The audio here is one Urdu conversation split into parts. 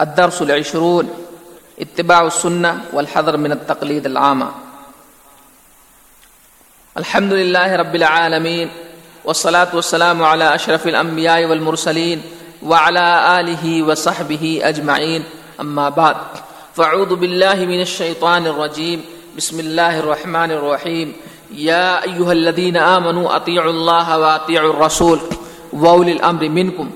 الدرس العشرون، اتباع السنة والحذر من التقليد العامة. الحمد لله رب العالمين، والصلاة والسلام على أشرف الأنبياء والمرسلين وعلى آله وصحبه أجمعين. أما بعد فاعوذ بالله من الشيطان الرجيم. بسم الله الرحمن الرحيم. يا أيها الذين آمنوا أطيعوا الله وأطيعوا الرسول وأولي الأمر منكم.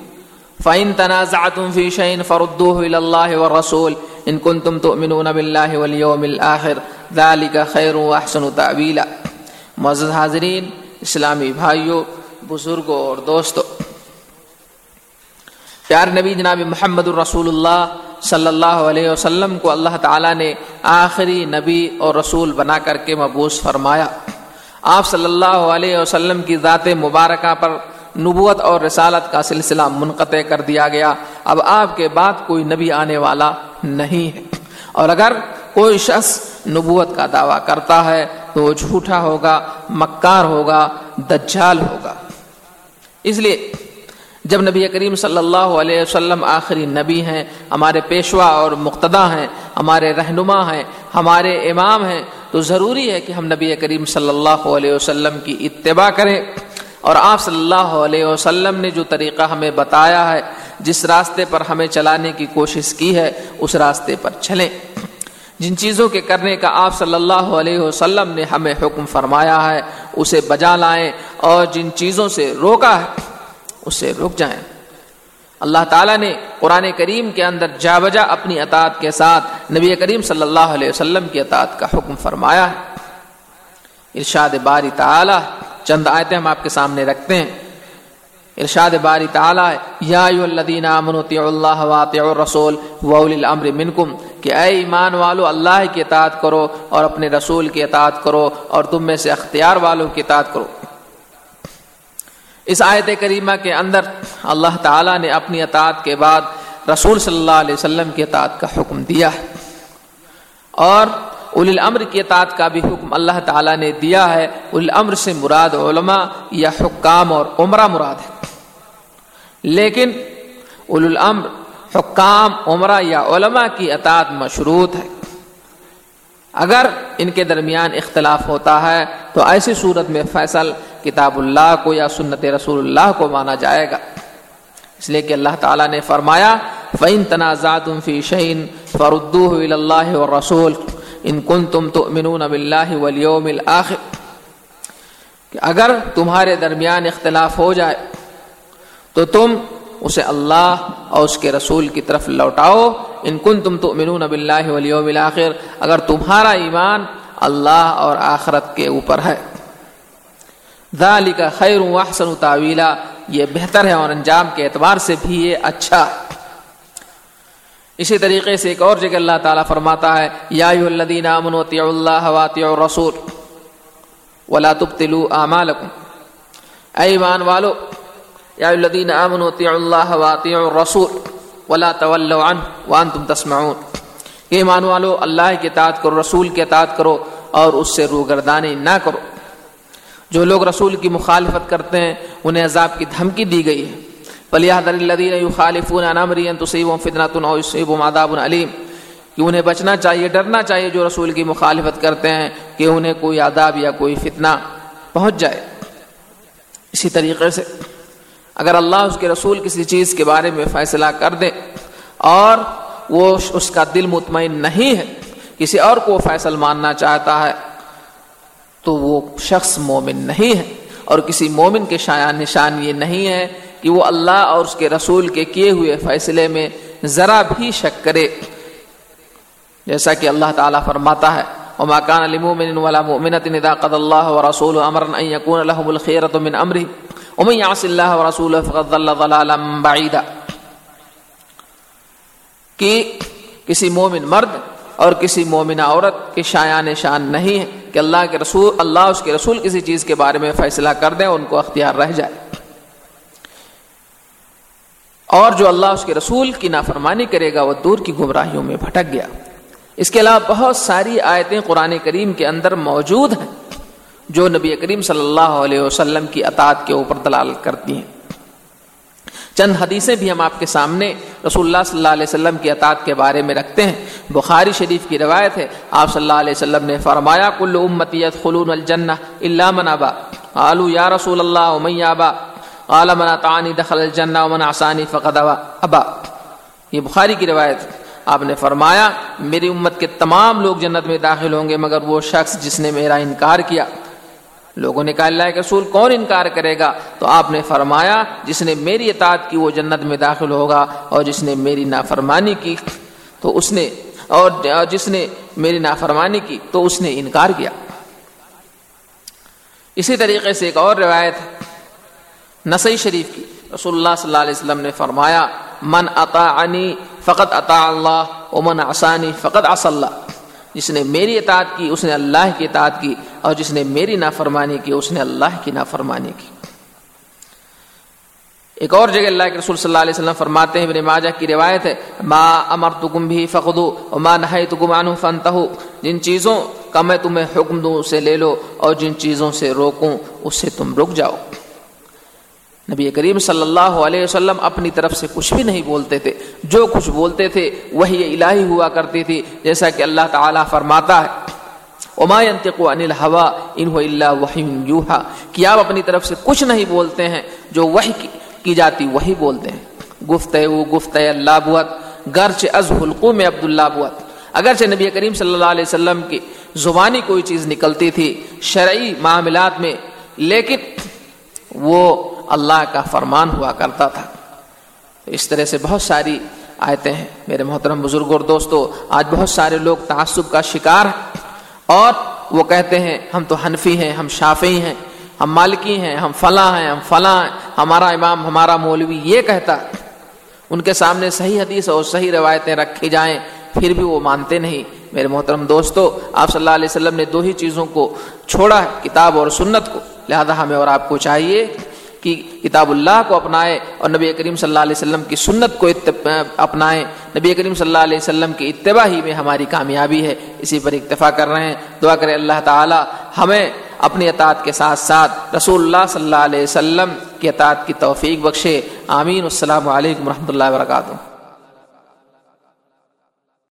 فإن تنازعتم في شيء فردوه إلى الله والرسول إن كنتم تؤمنون بالله واليوم الآخر ذلك خير وأحسن تأويلا۔ معزز حاضرین، اسلامی بھائیوں بزرگوں اور دوستوں پیار نبی جناب محمد الرسول اللہ صلی اللہ علیہ وسلم کو اللہ تعالیٰ نے آخری نبی اور رسول بنا کر کے مبوس فرمایا۔ آپ صلی اللہ علیہ وسلم کی ذات مبارکہ پر نبوت اور رسالت کا سلسلہ منقطع کر دیا گیا۔ اب آپ کے بعد کوئی نبی آنے والا نہیں ہے۔ اور اگر کوئی شخص نبوت کا دعویٰ کرتا ہے تو وہ جھوٹا ہوگا، مکار ہوگا، دجال ہوگا۔ اس لیے جب نبی کریم صلی اللہ علیہ وسلم آخری نبی ہیں، ہمارے پیشوا اور مقتدا ہیں، ہمارے رہنما ہیں، ہمارے امام ہیں، تو ضروری ہے کہ ہم نبی کریم صلی اللہ علیہ وسلم کی اتباع کریں۔ اور آپ صلی اللہ علیہ وسلم نے جو طریقہ ہمیں بتایا ہے، جس راستے پر ہمیں چلانے کی کوشش کی ہے، اس راستے پر چلیں۔ جن چیزوں کے کرنے کا آپ صلی اللہ علیہ وسلم نے ہمیں حکم فرمایا ہے، اسے بجا لائیں اور جن چیزوں سے روکا ہے، اسے رک جائیں۔ اللہ تعالیٰ نے قرآن کریم کے اندر جا بجا اپنی اطاعت کے ساتھ نبی کریم صلی اللہ علیہ وسلم کی اطاعت کا حکم فرمایا ہے۔ ارشاد باری تعالی چند آیتیں ہم آپ کے سامنے رکھتے ہیں۔ ارشاد باری تعالی یا ایو الذین آمنوا اطیعوا اللہ واطیعوا الرسول واولی الامر منکم، کہ اے ایمان والو، اللہ کی اطاعت کرو اور اپنے رسول کی اطاعت کرو اور تم میں سے اختیار والوں کی اطاعت کرو۔ اس آیت کریمہ کے اندر اللہ تعالی نے اپنی اطاعت کے بعد رسول صلی اللہ علیہ وسلم کی اطاعت کا حکم دیا۔ ہے اور اول الامر کی اطاعت کا بھی حکم اللہ تعالیٰ نے دیا ہے۔ اول الامر سے مراد علماء یا حکام اور عمرہ مراد ہے۔ لیکن اول الامر حکام، عمرہ یا علماء کی اطاعت مشروط ہے۔ اگر ان کے درمیان اختلاف ہوتا ہے تو ایسی صورت میں فیصل کتاب اللہ کو یا سنت رسول اللہ کو مانا جائے گا۔ اس لیے کہ اللہ تعالیٰ نے فرمایا فعین تنازعات فی شعین فردو اللہ اور رسول ان کن تم تو امنون اللہ ولیوم الآخر کہ اگر تمہارے درمیان اختلاف ہو جائے، تو تم اسے اللہ اور اس کے رسول کی طرف لوٹاؤ۔ ان کن تم تو امنون اب اللہ ولیوم الآخر اگر تمہارا ایمان اللہ اور آخرت کے اوپر ہے۔ ذالی کا خیر وحسن تعویلا، یہ بہتر ہے اور انجام کے اعتبار سے بھی یہ اچھا۔ ہے اسی طریقے سے ایک اور جگہ اللہ تعالیٰ فرماتا ہے، یا الذین آمنوا اطیعوا اللہ واطیعوا الرسول ولا تبطلوا اعمالکم۔ اے ایمان والو، یا الذین آمنوا اطیعوا اللہ واطیعوا الرسول ولا تولوا عنه وانتم تسمعون۔ کہ ایمان والو، اللہ کی اطاعت کرو، رسول کی اطاعت کرو اور اس سے روگردانی نہ کرو۔ جو لوگ رسول کی مخالفت کرتے ہیں، انہیں عذاب کی دھمکی دی گئی ہے۔ فلیحذر الذین یخالفون عن امری ان تصیبهم فتنة او یصیبهم عذاب علیم کہ انہیں بچنا چاہیے، ڈرنا چاہیے جو رسول کی مخالفت کرتے ہیں، کہ انہیں کوئی عذاب یا کوئی فتنہ پہنچ جائے۔ اسی طریقے سے اگر اللہ اس کے رسول کسی چیز کے بارے میں فیصلہ کر دے اور وہ اس کا دل مطمئن نہیں ہے، کسی اور کو فیصل ماننا چاہتا ہے، تو وہ شخص مومن نہیں ہے۔ اور کسی مومن کے شایان نشان یہ نہیں ہے کہ وہ اللہ اور اس کے رسول کے کیے ہوئے فیصلے میں ذرا بھی شک کرے۔ جیسا کہ اللہ تعالیٰ فرماتا ہے، وما كان لمؤمن ولا مؤمنة إذا قضى الله ورسوله أمرا أن يكون لهم الخيرة من أمره، ومن يعص الله ورسوله فقد ضل ضلالا بعيدا۔ کہ کسی مومن مرد اور کسی مومنہ عورت کے شایان شان نہیں ہے کہ اللہ کے رسول، اللہ اس کے رسول کسی چیز کے بارے میں فیصلہ کر دیں ان کو اختیار رہ جائے۔ اور جو اللہ اس کے رسول کی نافرمانی کرے گا وہ دور کی گمراہیوں میں بھٹک گیا۔ اس کے علاوہ بہت ساری آیتیں قرآن کریم کے اندر موجود ہیں، جو نبی کریم صلی اللہ علیہ وسلم کی اطاعت کے اوپر دلال کرتی ہیں۔ چند حدیثیں بھی ہم آپ کے سامنے رسول اللہ صلی اللہ علیہ وسلم کی اطاعت کے بارے میں رکھتے ہیں۔ بخاری شریف کی روایت ہے، آپ صلی اللہ علیہ وسلم نے فرمایا، کل امتیت خلون الجنہ اللہ من ابا۔ آلو یا رسول اللہ عمی ابا عالم تعانی دخل الجنہ ومن عصانی فقد ابا. یہ بخاری کی روایت آپ نے فرمایا، میری امت کے تمام لوگ جنت میں داخل ہوں گے، مگر وہ شخص جس نے میرا انکار کیا۔ لوگوں نے کہا، اللہ کے رسول کون انکار کرے گا؟ تو آپ نے فرمایا، جس نے میری اطاعت کی، وہ جنت میں داخل ہوگا، اور جس نے میری نافرمانی کی، تو اس نے، اور جس نے میری نافرمانی کی، تو اس نے انکار کیا۔ اسی طریقے سے ایک اور روایت نسائی شریف کی۔ رسول اللہ صلی اللہ علیہ وسلم نے فرمایا، من اطاعنی فقط اطاع اللہ، ومن عصانی فقط عص اللہ۔ جس نے میری اطاعت کی، اس نے اللہ کی اطاعت کی، اور جس نے میری نافرمانی کی، اس نے اللہ کی نافرمانی کی۔ ایک اور جگہ اللہ کے رسول صلی اللہ علیہ وسلم فرماتے ہیں، ابن ماجہ کی روایت ہے، ما امرتکم بھی فخذو وما نہیتکم عنہ فانتہو۔ جن چیزوں کا میں تمہیں حکم دوں، اسے لے لو، اور جن چیزوں سے روکوں، اس سے تم رک جاؤ۔ نبی کریم صلی اللہ علیہ وسلم اپنی طرف سے کچھ بھی نہیں بولتے تھے۔ جو کچھ بولتے تھے، وہی الہی ہوا کرتی تھی، جیسا کہ اللہ تعالیٰ فرماتا ہے۔ اما عن الحوا ان اللہ وحی یوحا کہ آپ اپنی طرف سے کچھ نہیں بولتے ہیں، جو وہی کی جاتی وہی بولتے ہیں۔ گفت وہ گفت اللہ بوت گرچ از حلقو میں عبداللہ بوت۔ اگرچہ نبی کریم صلی اللہ علیہ وسلم کی زبانی کوئی چیز نکلتی تھی شرعی معاملات میں، لیکن وہ اللہ کا فرمان ہوا کرتا تھا۔ اس طرح سے بہت ساری آیتیں ہیں۔ میرے محترم بزرگ اور دوستو، آج بہت سارے لوگ تعصب کا شکار ہیں۔ اور وہ کہتے ہیں، ہم تو حنفی ہیں، ہم شافی ہیں، ہم مالکی ہیں، ہم فلاں ہیں، ہم فلاں ہیں۔ ہمارا امام، ہمارا مولوی یہ کہتا ان کے سامنے صحیح حدیث اور صحیح روایتیں رکھی جائیں، پھر بھی وہ مانتے نہیں۔ میرے محترم دوستو، آپ صلی اللہ علیہ وسلم نے دو ہی چیزوں کو چھوڑا ہے کتاب اور سنت کو۔ لہذا ہمیں اور آپ کو چاہیے کی کتاب اللہ کو اپنائے اور نبی کریم صلی اللہ علیہ وسلم کی سنت کو اپنائیں نبی کریم صلی اللہ علیہ وسلم کی اتباع ہی میں ہماری کامیابی ہے۔ اسی پر اکتفا کر رہے ہیں۔ دعا کرے اللہ تعالی ہمیں اپنی اطاعت کے ساتھ ساتھ رسول اللہ صلی اللہ علیہ وسلم کی اطاعت کی توفیق بخشے۔ آمین۔ السلام علیکم و رحمۃ اللہ وبرکاتہ۔